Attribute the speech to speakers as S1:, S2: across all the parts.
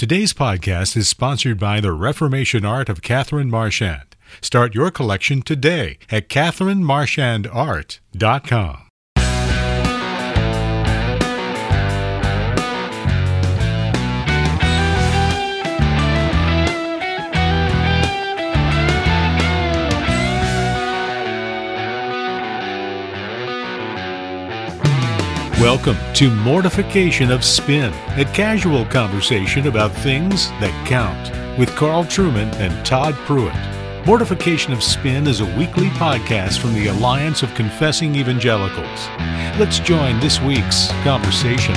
S1: Today's podcast is sponsored by the Reformation Art of Catherine Marchand. Start your collection today at catherinemarchandart.com. Welcome to Mortification of Spin, a casual conversation about things that count with Carl Trueman and Todd Pruitt. Mortification of Spin is a weekly podcast from the Alliance of Confessing Evangelicals. Let's join this week's conversation.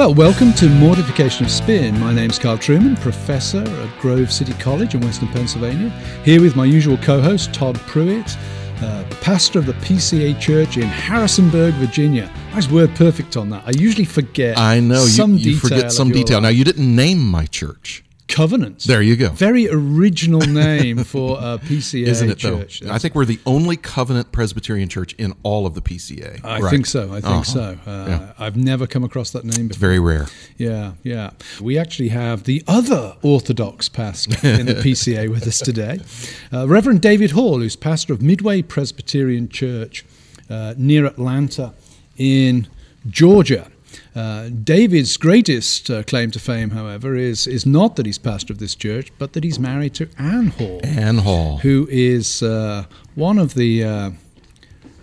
S2: Well, welcome to Mortification of Spin. My name's Carl Trueman, professor at Grove City College in Western Pennsylvania, here with my usual co host, Todd Pruitt, uh, pastor of the PCA Church in Harrisonburg, Virginia. Nice word perfect on that. I usually forget
S3: I know
S2: some
S3: you, you
S2: detail
S3: forget some detail. Now you didn't name my church,
S2: Covenants.
S3: There you go.
S2: Very original name for a PCA
S3: isn't it?
S2: church.
S3: Though I think we're the only Covenant Presbyterian church in all of the PCA.
S2: I
S3: Right.
S2: think so. I think
S3: Uh-huh.
S2: so. Uh,
S3: Yeah.
S2: I've never come across that name
S3: It's very rare.
S2: Yeah, yeah. We actually have the other Orthodox pastor in the PCA with us today, uh, Reverend David Hall, who's pastor of Midway Presbyterian Church uh, near Atlanta in Georgia. Uh, David's greatest uh, claim to fame, however, is is not that he's pastor of this church, but that he's married to Anne Hall,
S3: Ann Hall.
S2: who is uh, one of the uh,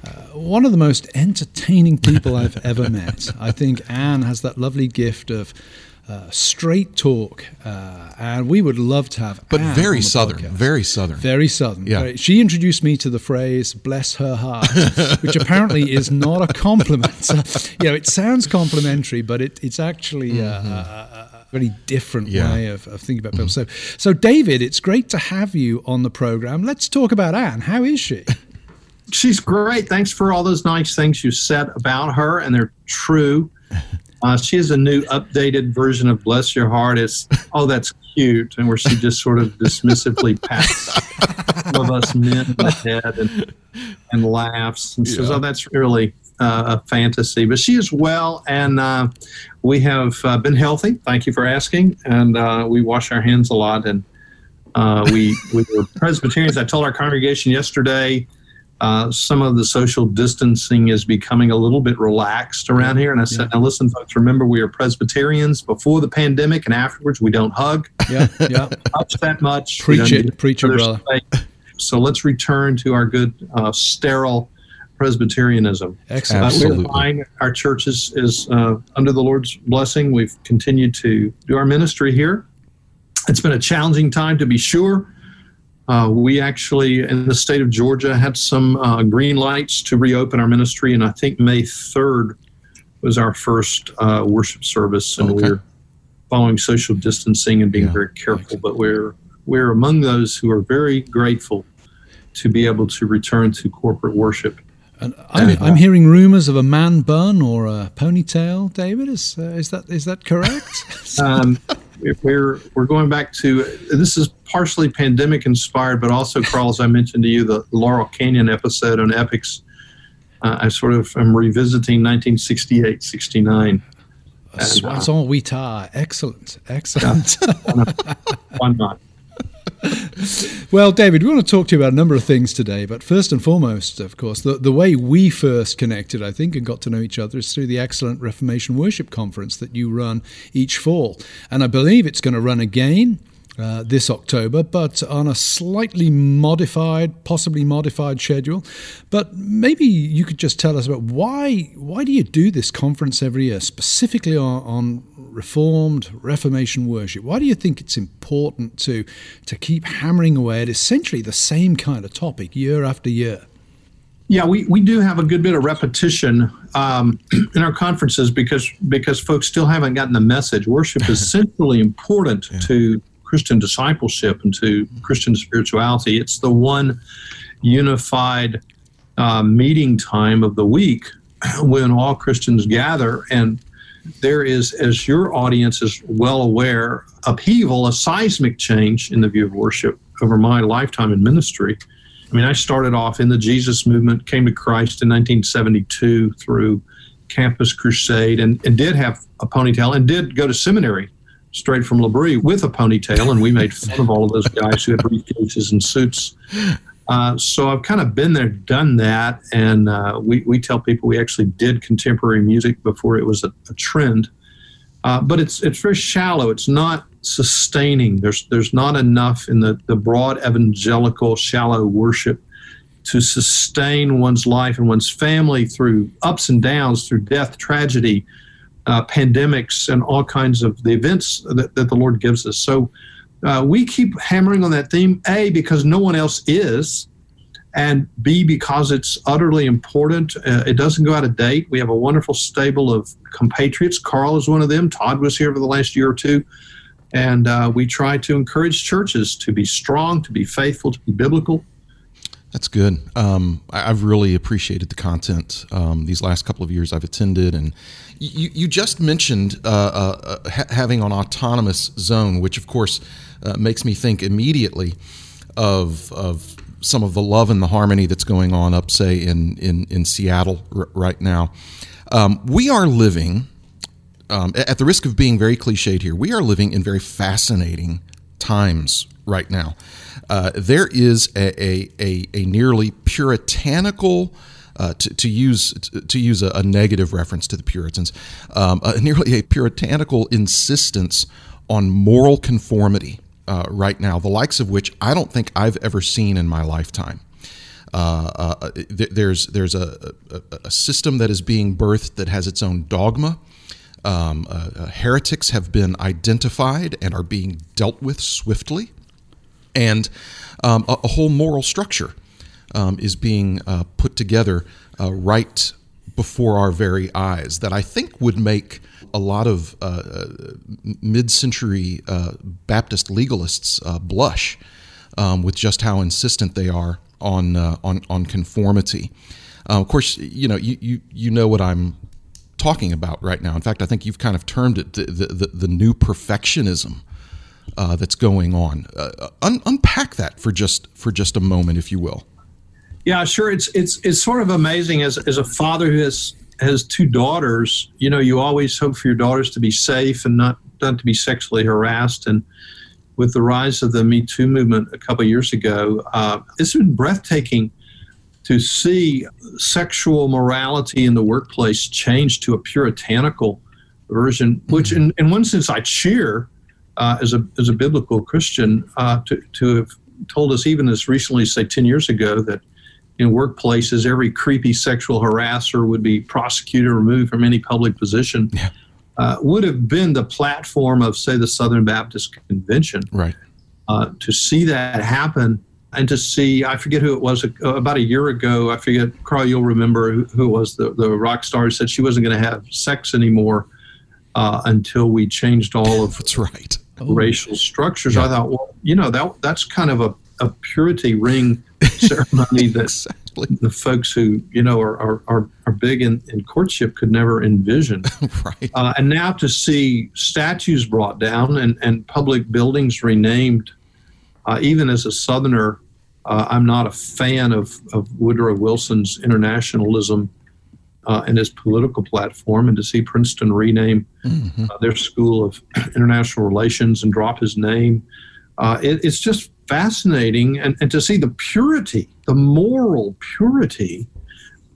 S2: uh, one of the most entertaining people I've ever met. I think Anne has that lovely gift of uh, straight talk, uh, and we would love to have.
S3: but
S2: Anne
S3: very
S2: on the
S3: southern.
S2: podcast.
S3: Very southern.
S2: Very southern.
S3: Yeah.
S2: Very- she introduced me to the phrase "bless her heart," which apparently is not a compliment. So, you know, it sounds complimentary, but it, it's actually uh, a, a, a very different
S3: Mm-hmm. Yeah. Mm-hmm.
S2: way of, of thinking about people. So, so David, it's great to have you on the program. Let's talk about Anne. How is she?
S4: she's great. Thanks for all those nice things you said about her, and they're true. Uh, she has a new updated version of "Bless Your Heart." It's oh, that's cute, and where she just sort of dismissively pats some of us men on the head and and laughs and says, "Oh, that's really uh, a fantasy." But she is well, and uh, we have uh, been healthy. Thank you for asking, and uh, we wash our hands a lot, and uh, we we were Presbyterians. I told our congregation yesterday uh, some of the social distancing is becoming a little bit relaxed around here. And I said, now listen, folks, remember we are Presbyterians before the pandemic and afterwards. We don't hug
S2: Yeah, yeah.
S4: much that much.
S2: Preach it, preach it, brother.
S4: space. So let's return to our good uh, sterile Presbyterianism.
S2: Excellent.
S4: Uh,
S3: Absolutely.
S4: we're fine. Our church is, is uh, under the Lord's blessing. We've continued to do our ministry here. It's been a challenging time to be sure. Uh, we actually, in the state of Georgia, had some uh, green lights to reopen our ministry, and I think May 3rd was our first uh, worship service, and
S3: Okay.
S4: we're following social distancing and being
S3: Yeah.
S4: very careful. But we're we're among those who are very grateful to be able to return to corporate worship.
S2: And I'm, I'm hearing rumors of a man bun or a ponytail. David, is uh, is that is that correct?
S4: um, we're we're going back to this is partially pandemic inspired, but also, Carl, as I mentioned to you, the Laurel Canyon episode on epics. Uh, I sort of am revisiting 1968, 69.
S2: Soissons Witard. Excellent, excellent.
S4: Why not?
S2: well, David, we want to talk to you about a number of things today, but first and foremost, of course, the, the way we first connected, I think, and got to know each other is through the excellent Reformation Worship Conference that you run each fall. And I believe it's going to run again uh, this October, but on a slightly modified, possibly modified schedule. But maybe you could just tell us about why why do you do this conference every year, specifically on, on Reformed Reformation worship? Why do you think it's important to to keep hammering away at essentially the same kind of topic year after year?
S4: Yeah, we, we do have a good bit of repetition um, in our conferences because because folks still haven't gotten the message. Worship is centrally important to Christian discipleship and to Christian spirituality. It's the one unified uh, meeting time of the week when all Christians gather. And there is, as your audience is well aware, upheaval, a seismic change in the view of worship over my lifetime in ministry. I mean, I started off in the Jesus movement, came to Christ in 1972 through Campus Crusade, and, and did have a ponytail and did go to seminary straight from L'Abri with a ponytail. And we made fun of all of those guys who had briefcases and suits. Uh, so I've kind of been there, done that. And uh, we, we tell people we actually did contemporary music before it was a, a trend. Uh, but it's it's very shallow. It's not sustaining. There's there's not enough in the, the broad evangelical shallow worship to sustain one's life and one's family through ups and downs, through death, tragedy, uh, pandemics, and all kinds of the events that, that the Lord gives us. So uh, we keep hammering on that theme, A, because no one else is, and B, because it's utterly important. Uh, it doesn't go out of date. We have a wonderful stable of compatriots. Carl is one of them. Todd was here for the last year or two. And uh, we try to encourage churches to be strong, to be faithful, to be biblical.
S3: That's good. Um, I, have really appreciated the content um, these last couple of years I've attended, and you, you just mentioned uh, uh, uh ha- having an autonomous zone, which of course uh, makes me think immediately of of some of the love and the harmony that's going on up, say in in in Seattle r- right now. Um, we are living um, at the risk of being very cliched here, we are living in very fascinating times right now. Uh, there is a, a, a, a nearly puritanical, uh, to, to, use to use a, a, negative reference to the Puritans, um, nearly a puritanical insistence on moral conformity uh, right now, the likes of which I don't think I've ever seen in my lifetime. Uh, uh, th- there's there's a, a, a, system that is being birthed that has its own dogma. Um, uh, uh, heretics have been identified and are being dealt with swiftly, and um, a, a, whole moral structure um, is being uh, put together uh, right before our very eyes that I think would make a lot of uh, uh, mid-century Baptist legalists blush um, with just how insistent they are on on on conformity. of course, you know you, you you know what I'm talking about right now. In fact, I think you've kind of termed it the, the, the new perfectionism uh, that's going on. Uh, un- unpack that for just for just a moment, if you will.
S4: Yeah, sure. It's it's it's sort of amazing as as a father who has has two daughters. You know, you always hope for your daughters to be safe and not not to be sexually harassed. And with the rise of the Me Too movement a couple years ago, uh, it's been breathtaking to see sexual morality in the workplace change to a puritanical version, which in, in one sense I cheer uh, as, a, as a biblical Christian uh, to, to have told us even as recently as say 10 years ago that in workplaces every creepy sexual harasser would be prosecuted or removed from any public position yeah. uh, would have been the platform of say the Southern Baptist Convention.
S3: Right.
S4: Uh, to see that happen and to see I forget who it was uh, about a year ago. I forget Carl, you'll remember who, who was the the rock star who said she wasn't going to have sex anymore uh, until we changed all of
S3: that's right
S4: racial structures. Yeah. I thought, well, you know that that's kind of a, a purity ring ceremony that exactly. the folks who you know are are, are, are big in, in courtship could never envision.
S3: right.
S4: Uh, and now to see statues brought down and, and public buildings renamed uh, even as a Southerner, uh, I'm not a fan of, of Woodrow Wilson's internationalism uh, and his political platform. And to see Princeton rename mm-hmm. Uh, their School of International Relations and drop his name, uh, it, it's just fascinating. And, and to see the purity, the moral purity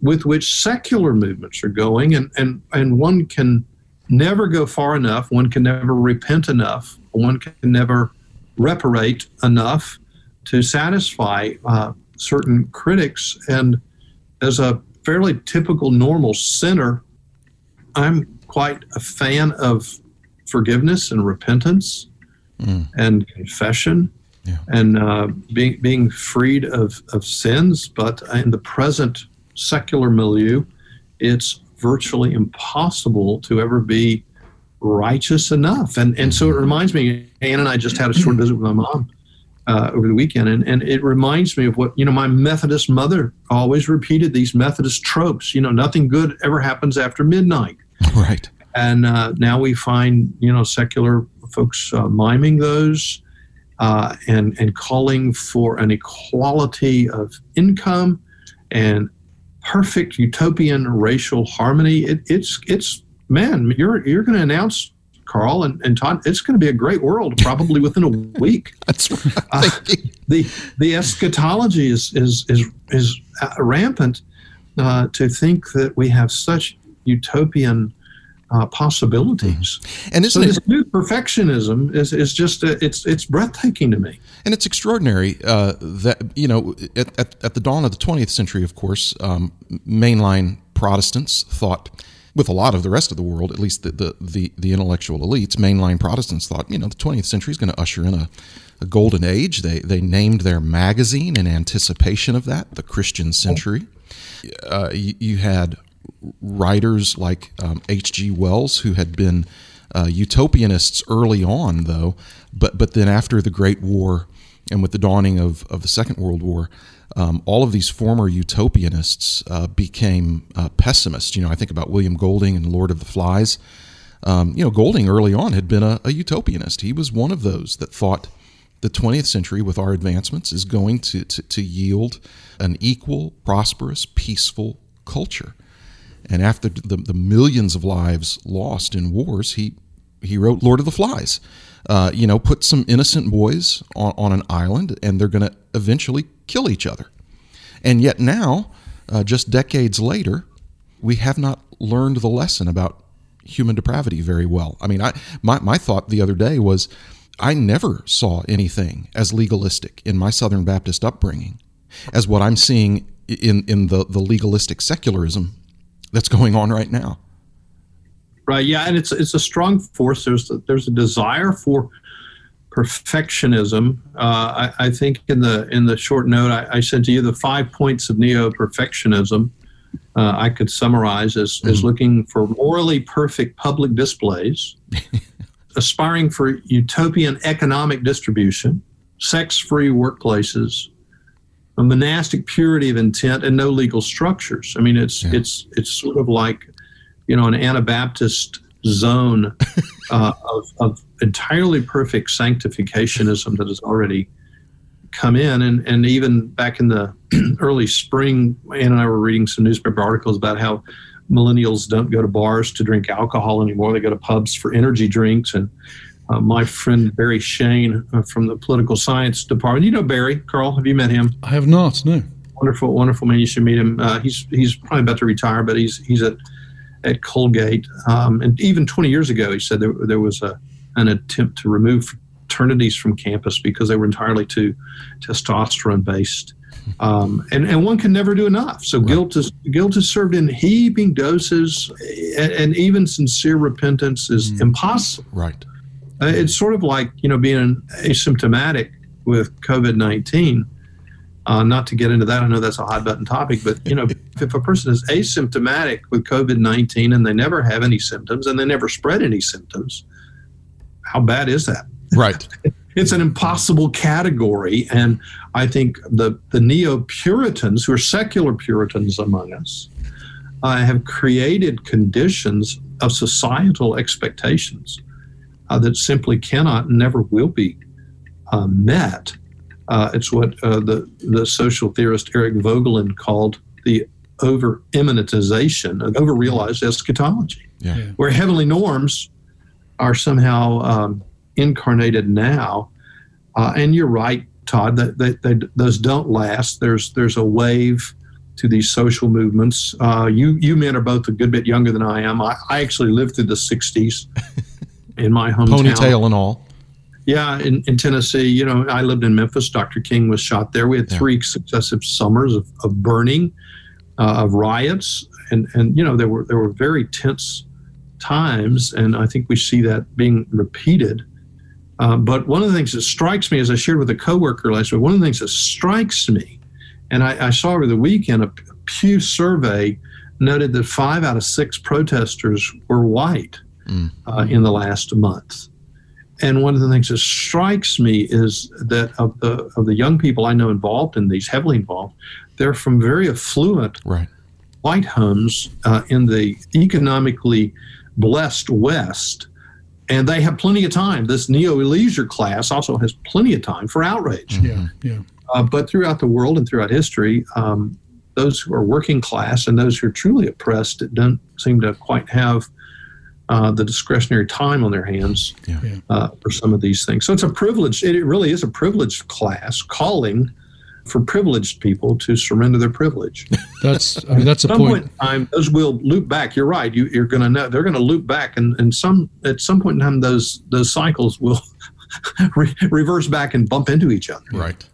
S4: with which secular movements are going. And, and, and one can never go far enough, one can never repent enough, one can never reparate enough to satisfy uh, certain critics. And as a fairly typical normal sinner, I'm quite a fan of forgiveness and repentance mm. and confession yeah. and uh, being, being freed of, of sins. But in the present secular milieu, it's virtually impossible to ever be righteous enough. And and so it reminds me, Ann and I just had a short visit with my mom uh, over the weekend, and, and it reminds me of what, you know, my Methodist mother always repeated these Methodist tropes. You know, nothing good ever happens after midnight.
S3: Right.
S4: And uh, now we find, you know, secular folks uh, miming those. uh, and and calling for an equality of income and perfect utopian racial harmony. It, it's it's man, you're you're going to announce Carl and, and Todd. It's going to be a great world probably within a week.
S3: That's right. Uh,
S4: the the eschatology is is is is rampant uh, to think that we have such utopian uh, possibilities.
S3: Mm-hmm. And
S4: so this it, new perfectionism is, is just uh, it's it's breathtaking to me.
S3: And it's extraordinary uh, that you know at, at, at, the dawn of the 20th century, of course, um, mainline Protestants thought. With a lot of the rest of the world, at least the, the, the, the intellectual elites, mainline Protestants thought, you know, the 20th century is going to usher in a, a golden age. They, they named their magazine in anticipation of that, the Christian Century. Uh, you, you, had writers like H.G. Um, Wells, who had been uh, utopianists early on, though, but but then after the Great War and with the dawning of, of the Second World War, um, all of these former utopianists uh, became uh, pessimists. You know, I think about William Golding and Lord of the Flies. Um, you know, Golding early on had been a, a, utopianist. He was one of those that thought the 20th century, with our advancements, is going to, to, to yield an equal, prosperous, peaceful culture. And after the, the millions of lives lost in wars, he he wrote Lord of the Flies. Uh, you know, put some innocent boys on, on an island, and they're going to eventually kill each other. And yet now, uh, just decades later, we have not learned the lesson about human depravity very well. I mean, I my my thought the other day was. I never saw anything as legalistic in my Southern Baptist upbringing as what I'm seeing in, in the, the legalistic secularism that's going on right now.
S4: Right. Yeah, and it's it's a strong force. There's a, there's a desire for perfectionism. Uh, I, I, think in the in the short note I, I said to you the five points of neo perfectionism. Uh, I could summarize as, mm-hmm. as looking for morally perfect public displays, aspiring for utopian economic distribution, sex free workplaces, a monastic purity of intent and no legal structures. I mean, it's yeah. it's it's sort of like, you know, an Anabaptist zone uh, of, of entirely perfect sanctificationism that has already come in. And and even back in the early spring, Ann and I were reading some newspaper articles about how millennials don't go to bars to drink alcohol anymore; they go to pubs for energy drinks and uh, my friend Barry Shane uh, from the political science department. You know Barry, Carl, have you met him?
S2: I have not. No.
S4: Wonderful, wonderful man. You should meet him. Uh, he's he's probably about to retire, but he's he's at at Colgate. Um, and even 20 years ago, he said there there was a an attempt to remove fraternities from campus because they were entirely too testosterone based. Um, and, and one can never do enough. So right. guilt is guilt is served in heaping doses, and, and even sincere repentance is mm. impossible.
S3: Right.
S4: Uh, it's sort of like you know being asymptomatic with COVID nineteen. Uh, not to get into that, I know that's a hot button topic, but you know, if a person is asymptomatic with COVID nineteen and they never have any symptoms and they never spread any symptoms, how bad is that?
S3: Right.
S4: it's an impossible category, and I think the the neo Puritans, who are secular Puritans among us, uh, have created conditions of societal expectations uh, that simply cannot and never will be uh, met. Uh, it's what uh, the, the social theorist Eric Voegelin called the over immanentization, of over realized eschatology, yeah. Yeah. where heavenly norms are somehow um, incarnated now. Uh, and you're right, Todd, that, that, that, those don't last. There's, there's a wave to these social movements. Uh, you you men are both a good bit younger than I am. I, I actually lived through the '60s, in my hometown.
S3: Ponytail and all.
S4: Yeah, in, in Tennessee, you know, I lived in Memphis. Dr. King was shot there. We had yeah. three successive summers of, of burning, uh, of riots, and and you know there were there were very tense times, and I think we see that being repeated. Uh, but one of the things that strikes me, as I shared with a coworker last week, one of the things that strikes me, and I, I saw over the weekend a Pew survey noted that five out of six protesters were white mm. uh, in the last month. And one of the things that strikes me is that of the of the young people I know involved in these, heavily involved, they're from very affluent
S3: right.
S4: white homes uh, in the economically blessed West, and they have plenty of time. This neo leisure class also has plenty of time for outrage.
S2: Yeah, yeah.
S4: Uh, but throughout the world and throughout history, um, those who are working class and those who are truly oppressed don't seem to quite have uh, the discretionary time on their hands
S3: Yeah.
S2: Yeah.
S4: uh, for some of these things. So it's a privilege. It really is a privileged class calling for privileged people to surrender their privilege.
S2: That's I mean that's a
S4: At some point
S2: point.
S4: in time, those will loop back. You're right. You, you're going to know they're going to loop back, and, and some at some point in time, those those cycles will re- reverse back and bump into each other.
S3: Right.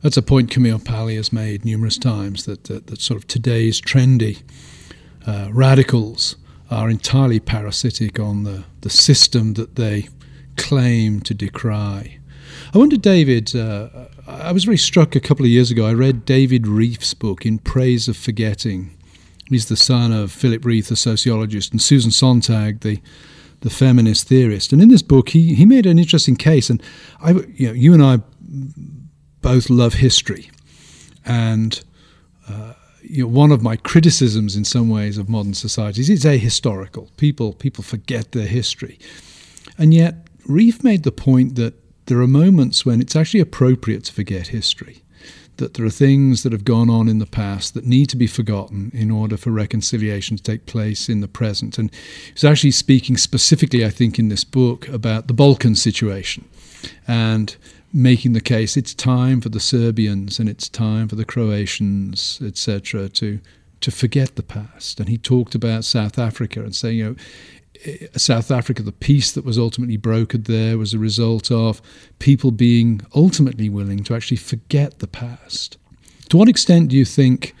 S2: That's a point Camille Paglia has made numerous times that that, that sort of today's trendy uh, radicals are entirely parasitic on the, the system that they claim to decry. I wonder, David, uh, I was very struck a couple of years ago. I read David Rieff's book, In Praise of Forgetting. He's the son of Philip Rieff, the sociologist, and Susan Sontag, the the feminist theorist. And in this book, he, he made an interesting case. And I, you know, you and I both love history, and you know, one of my criticisms in some ways of modern societies is ahistorical. People people forget their history, and yet Rieff made the point that there are moments when it's actually appropriate to forget history. That there are things that have gone on in the past that need to be forgotten in order for reconciliation to take place in the present. And he's actually speaking specifically, I think, in this book about the Balkan situation and making the case it's time for the Serbians and it's time for the Croatians, etc., to to forget the past. And he talked about South Africa and saying, you know, eh, South Africa, the peace that was ultimately brokered there was a result of people being ultimately willing to actually forget the past. To what extent do you think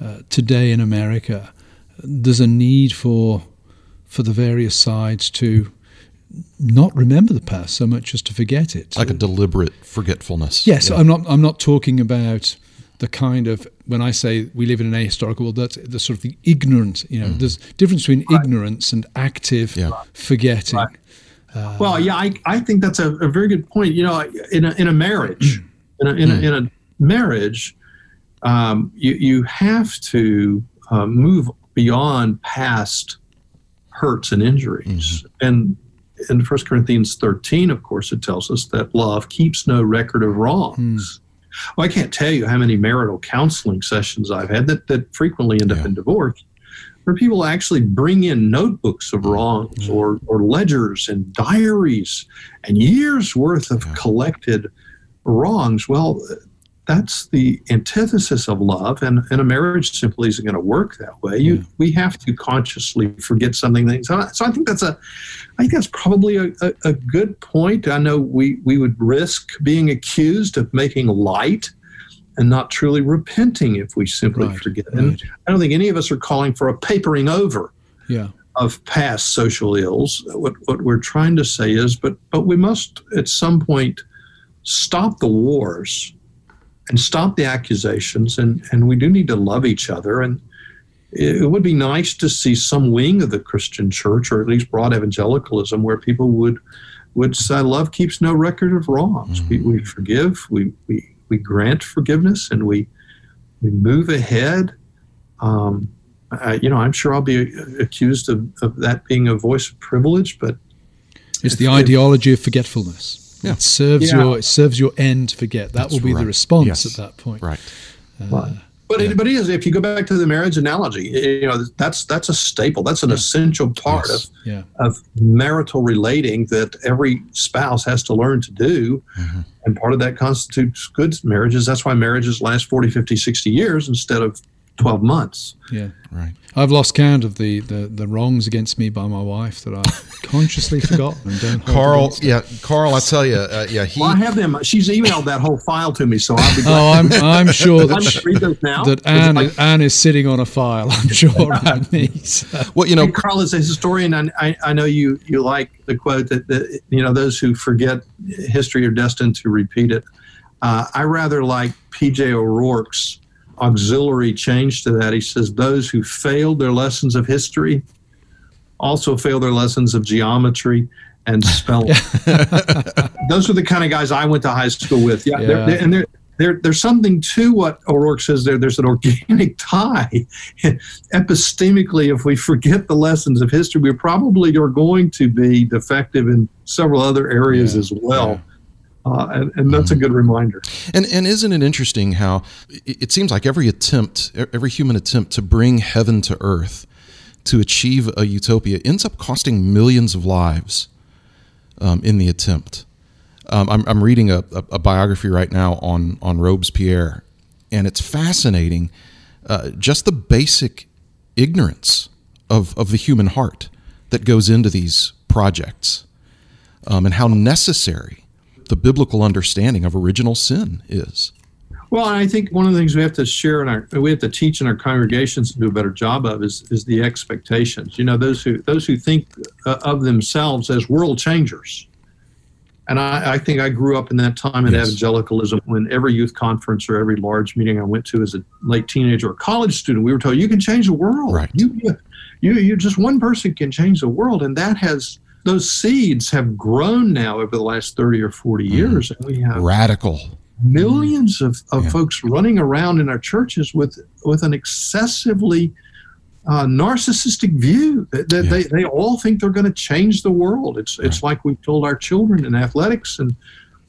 S2: uh, today in America there's a need for for the various sides to not remember the past so much as to forget it?
S3: Like a deliberate forgetfulness.
S2: Yes,
S3: Yeah.
S2: I'm not. I'm not talking about the kind of when I say we live in an ahistorical world. That's the sort of the ignorant. You know, there's difference between ignorance and active
S3: Yeah.
S2: forgetting.
S4: Right. well, yeah, I, I think that's a, a very good point. You know, in a, in a marriage, in a, in a, in a marriage, um, you, you have to uh, move beyond past hurts and injuries. And in 1 Corinthians 13, of course, it tells us that love keeps no record of wrongs. Hmm. Well, I can't tell you how many marital counseling sessions I've had that, that frequently end up in divorce, where people actually bring in notebooks of hmm. wrongs hmm. or, or ledgers and diaries and years worth of
S3: Yeah.
S4: collected wrongs. Well, that's the antithesis of love, and, and a marriage simply isn't going to work that way. You,
S2: Yeah.
S4: we have to consciously forget something. Things. So, I- so I think that's a, I think that's probably a, a, a good point. I know we we would risk being accused of making light and not truly repenting if we simply
S2: Right,
S4: forget. And
S2: right.
S4: I don't think any of us are calling for a papering over
S2: Yeah,
S4: of past social ills. What what we're trying to say is, but but we must at some point stop the wars and stop the accusations, and and we do need to love each other. And it, it would be nice to see some wing of the Christian church, or at least broad evangelicalism, where people would would say, "Love keeps no record of wrongs. We, we forgive. We we we grant forgiveness, and we we move ahead." Um, uh, you know, I'm sure I'll be accused of, of that being a voice of privilege, but
S2: it's the ideology of forgetfulness.
S3: Yeah.
S2: It serves
S4: Yeah.
S2: your it serves your end to forget. That
S3: That's
S2: will be the response
S3: Yes.
S2: at that point.
S3: Right.
S4: but it, but it is if you go back to the marriage analogy, you know, that's that's a staple. That's an essential part
S3: Yes.
S4: of
S2: Yeah,
S4: of marital relating that every spouse has to learn to do.
S3: Mhm.
S4: And part of that constitutes good marriages. That's why marriages last 40, 50, 60 years instead of 12 months.
S2: yeah.
S3: Right.
S2: I've lost count of the, the, the wrongs against me by my wife that I've consciously forgotten and don't.
S3: Carl, yeah, Carl, I tell you, uh, yeah, he.
S4: Well, I have them. She's emailed that whole file to me, so I'll be glad.
S2: Oh, I'm I'm sure that
S4: I'm
S2: sh-
S4: to read those now.
S2: that Anne is, Anne is sitting on a file. I'm sure about me. So.
S3: well, you know,
S4: And Carl, is a historian, I, I, I know you, you like the quote that, that you know those who forget history are destined to repeat it. Uh, I rather like P.J. O'Rourke's auxiliary change to that. He says those who failed their lessons of history also fail their lessons of geometry and spelling. those are the kind of guys I went to high school with. Yeah, they're- they're- and they're there, there's something to what O'Rourke says there. There's an organic tie. Epistemically, if we forget the lessons of history, we probably are going to be defective in several other areas yeah. as well. Uh, and, and, that's mm-hmm. a good reminder.
S3: And and isn't it interesting how it, it seems like every attempt, every human attempt to bring heaven to earth, to achieve a utopia, ends up costing millions of lives um, in the attempt. Um, I'm, I'm, reading a, a, a, biography right now on on Robespierre, and it's fascinating. Uh, just the basic ignorance of of the human heart that goes into these projects, um, and how necessary the biblical understanding of original sin is.
S4: Well, I think one of the things we have to share in our we have to teach in our congregations and do a better job of is is the expectations. You know, those who those who think uh, of themselves as world changers. And I, I, think I grew up in that time in yes. evangelicalism when every youth conference or every large meeting I went to as a late teenager or college student, we were told you can change the world.
S3: Right.
S4: You, you, you, just one person can change the world, and that has those seeds have grown now over the last thirty or forty mm-hmm. years, and we have
S3: radical
S4: millions of, of yeah. folks running around in our churches with with an excessively uh, narcissistic view that, that yeah. they, they all think they're going to change the world. It's right. it's like we've told our children in athletics, and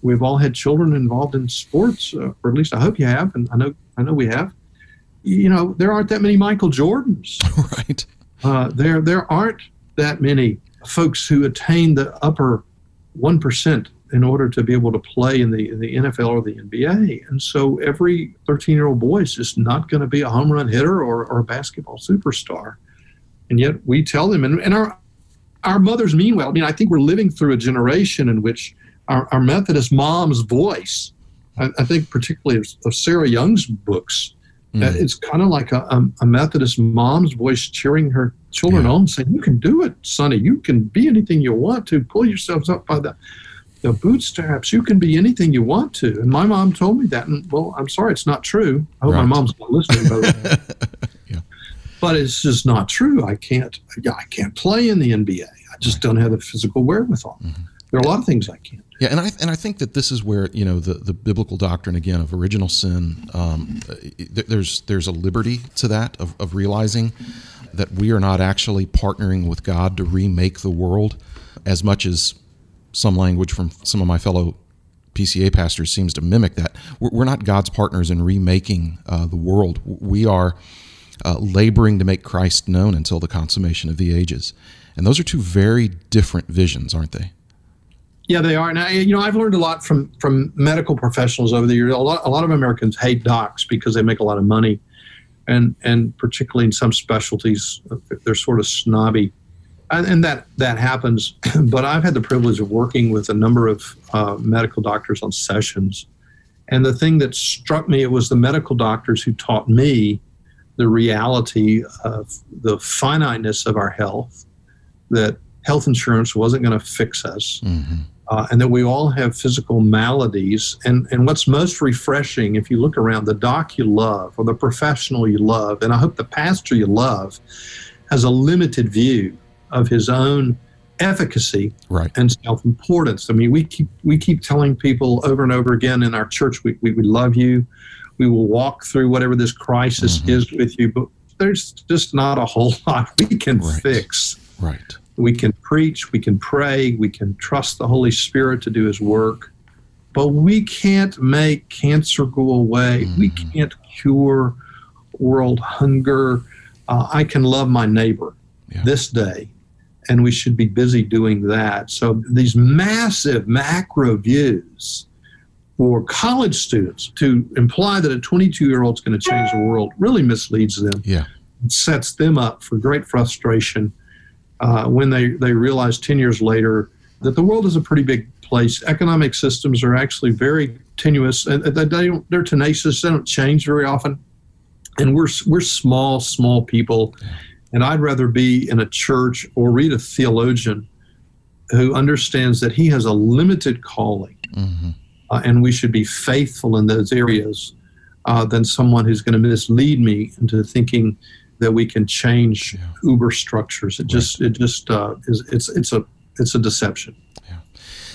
S4: we've all had children involved in sports, uh, or at least I hope you have, and I know I know we have. You know, there aren't that many Michael Jordans.
S3: right.
S4: Uh, there there aren't that many folks who attain the upper one percent in order to be able to play in the, in the NFL or the NBA. And so every 13 year old boy is just not going to be a home run hitter or, or a basketball superstar. And yet we tell them, and, and our, our mothers mean well. I mean, I think we're living through a generation in which our, our Methodist mom's voice, I, I think particularly of, of, Sarah Young's books, mm. uh, it's kind of like a, a, a, Methodist mom's voice cheering her children yeah. on, saying, You can do it, sonny. You can be anything you want to. Pull yourselves up by the the bootstraps. You can be anything you want to. And my mom told me that. And well, I'm sorry, it's not true. I hope right. my mom's not listening. yeah. But it's just not true. I can't. Yeah, I can't play in the NBA. I just right. don't have the physical wherewithal. Mm-hmm. There are a lot of things I can't.
S3: Yeah, and I and I think that this is where you know the, the biblical doctrine again of original sin. Um, there's there's a liberty to that of, of realizing that we are not actually partnering with God to remake the world as much as some language from some of my fellow PCA pastors seems to mimic that. We're not God's partners in remaking uh, the world. We are uh, laboring to make Christ known until the consummation of the ages. And those are two very different visions, aren't they?
S4: Yeah, they are. And I, you know, I've learned a lot from from medical professionals over the years. A lot, a lot of Americans hate docs because they make a lot of money, and and particularly in some specialties, they're sort of snobby and that that happens. But I've had the privilege of working with a number of uh, medical doctors on sessions, and the thing that struck me it was the medical doctors who taught me the reality of the finiteness of our health, that health insurance wasn't going to fix us. Mm-hmm. Uh, and that we all have physical maladies. And, and what's most refreshing, if you look around, the doc you love or the professional you love, and I hope the pastor you love, has a limited view of his own efficacy
S3: right.
S4: and self-importance. I mean, we keep we keep telling people over and over again in our church, we, we, we love you. We will walk through whatever this crisis mm-hmm. is with you, but there's just not a whole lot we can right. fix.
S3: Right.
S4: We can preach, we can pray, we can trust the Holy Spirit to do his work, but we can't make cancer go away. Mm-hmm. We can't cure world hunger. Uh, I can love my neighbor yeah. this day and we should be busy doing that. So these massive macro views for college students to imply that a 22 year old is going to change the world really misleads them.
S3: Yeah.
S4: It sets them up for great frustration uh, when they, they realize 10 years later that the world is a pretty big place. Economic systems are actually very tenuous and they don't, they're tenacious. They don't change very often. And we're, we're small, small people. And I'd rather be in a church or read a theologian who understands that he has a limited calling mm-hmm. uh, and we should be faithful in those areas uh, than someone who's going to mislead me into thinking that we can change yeah. uber structures it right. just it just uh, is it's it's a it's a deception
S3: yeah.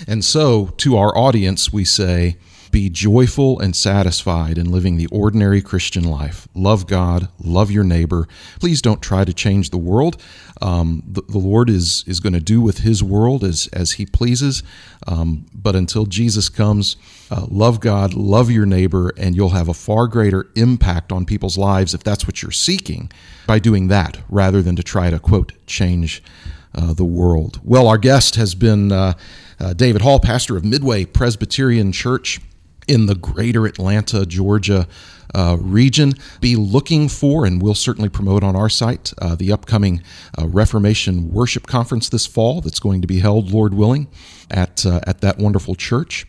S3: and so to our audience we say be joyful and satisfied in living the ordinary Christian life. Love God, love your neighbor. Please don't try to change the world. Um, the, the, Lord is is going to do with His world as as He pleases. Um, but until Jesus comes, uh, love God, love your neighbor, and you'll have a far greater impact on people's lives if that's what you're seeking by doing that, rather than to try to quote change uh, the world. Well, our guest has been. Uh, uh, David Hall, pastor of Midway Presbyterian Church in the greater Atlanta, Georgia uh, region. Be looking for, and we'll certainly promote on our site, uh, the upcoming uh, Reformation Worship Conference this fall that's going to be held, Lord willing, at, uh, at that wonderful church.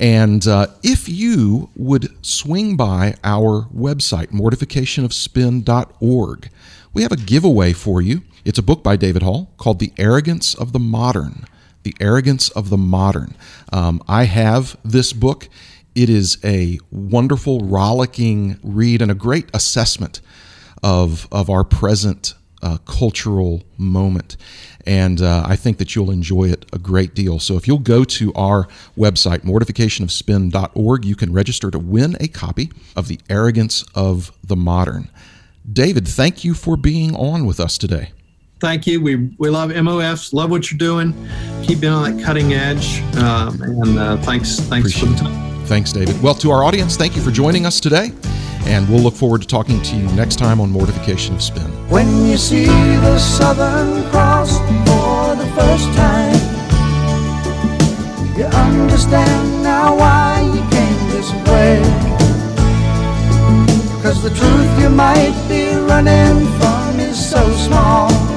S3: And uh, if you would swing by our website, mortificationofspin.org, we have a giveaway for you. It's a book by David Hall called The Arrogance of the Modern. The Arrogance of the Modern. Um, I have this book. It is a wonderful, rollicking read and a great assessment of, of our present uh, cultural moment. And uh, I think that you'll enjoy it a great deal. So if you'll go to our website, mortificationofspin.org, you can register to win a copy of The Arrogance of the Modern. David, thank you for being on with us today
S4: thank you. We we love MOFs. Love what you're doing. Keep being on that cutting edge. Um, and uh, thanks thanks Appreciate for the time.
S3: Thanks, David. Well, to our audience, thank you for joining us today. And we'll look forward to talking to you next time on Mortification of Spin.
S5: When you see the Southern Cross for the first time, you understand now why you came this way. Cause the truth you might be running from is so small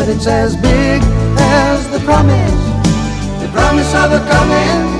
S5: but it's as big as the promise, the promise of a coming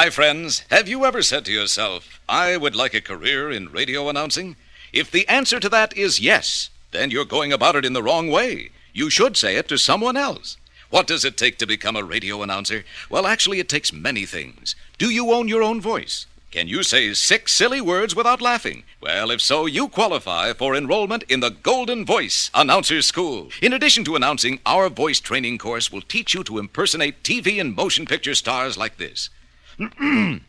S6: Hi, friends. Have you ever said to yourself, I would like a career in radio announcing? If the answer to that is yes, then you're going about it in the wrong way. You should say it to someone else. What does it take to become a radio announcer? Well, actually, it takes many things. Do you own your own voice? Can you say six silly words without laughing? Well, if so, you qualify for enrollment in the Golden Voice Announcer School. In addition to announcing, our voice training course will teach you to impersonate TV and motion picture stars like this.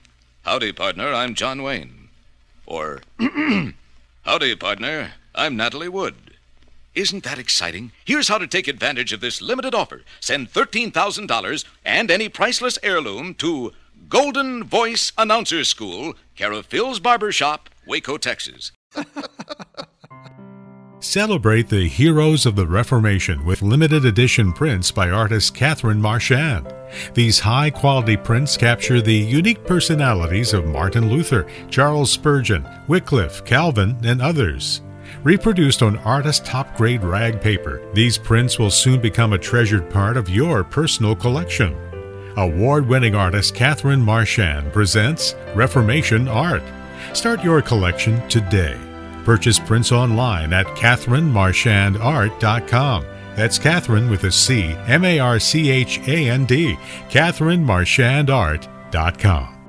S6: Howdy, partner, I'm John Wayne. Or, Howdy, partner, I'm Natalie Wood. Isn't that exciting? Here's how to take advantage of this limited offer. Send $13,000 and any priceless heirloom to Golden Voice Announcer School, care of Phil's Barber Shop, Waco, Texas.
S1: Celebrate the heroes of the Reformation with limited edition prints by artist Catherine Marchand. These high quality prints capture the unique personalities of Martin Luther, Charles Spurgeon, Wycliffe, Calvin, and others. Reproduced on artist top grade rag paper, these prints will soon become a treasured part of your personal collection. Award winning artist Catherine Marchand presents Reformation Art. Start your collection today. Purchase prints online at CatherineMarchandArt.com. That's Catherine with a C, M A R C H A N D, CatherineMarchandArt.com.